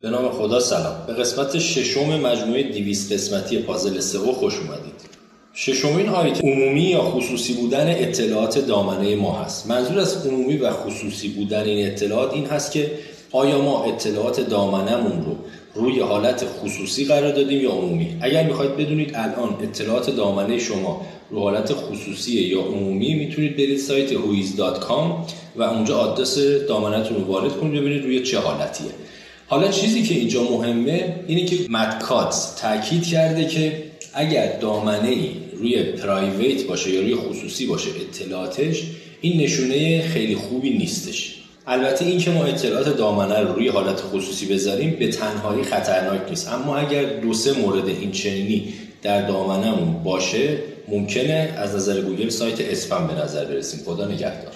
به نام خدا سلام. به قسمت ششم مجموعه دیویس قسمتی پازل سئو خوش اومدید. ششمین آیتم عمومی یا خصوصی بودن اطلاعات دامنه ما هست. منظور از عمومی و خصوصی بودن این اطلاعات این هست که آیا ما اطلاعات دامنمون رو روی حالت خصوصی قرار دادیم یا عمومی؟ اگر می‌خواید بدونید الان اطلاعات دامنه شما رو حالت خصوصی یا عمومی می‌تونید برید سایت huiz.com و اونجا آدرس دامنتون رو وارد کنید ببینید روی چه حالتیه. حالا چیزی که اینجا مهمه اینه که مدکات تاکید کرده که اگر دامنه ای روی پرایویت باشه یا روی خصوصی باشه اطلاعاتش این نشونه خیلی خوبی نیستش. البته این که ما اطلاعات دامنه رو روی حالت خصوصی بذاریم به تنهایی خطرناک نیست. اما اگر دو سه مورد این چنینی در دامنمون باشه ممکنه از نظر گوگل سایت اسپم به نظر برسیم. خدا نگهدار.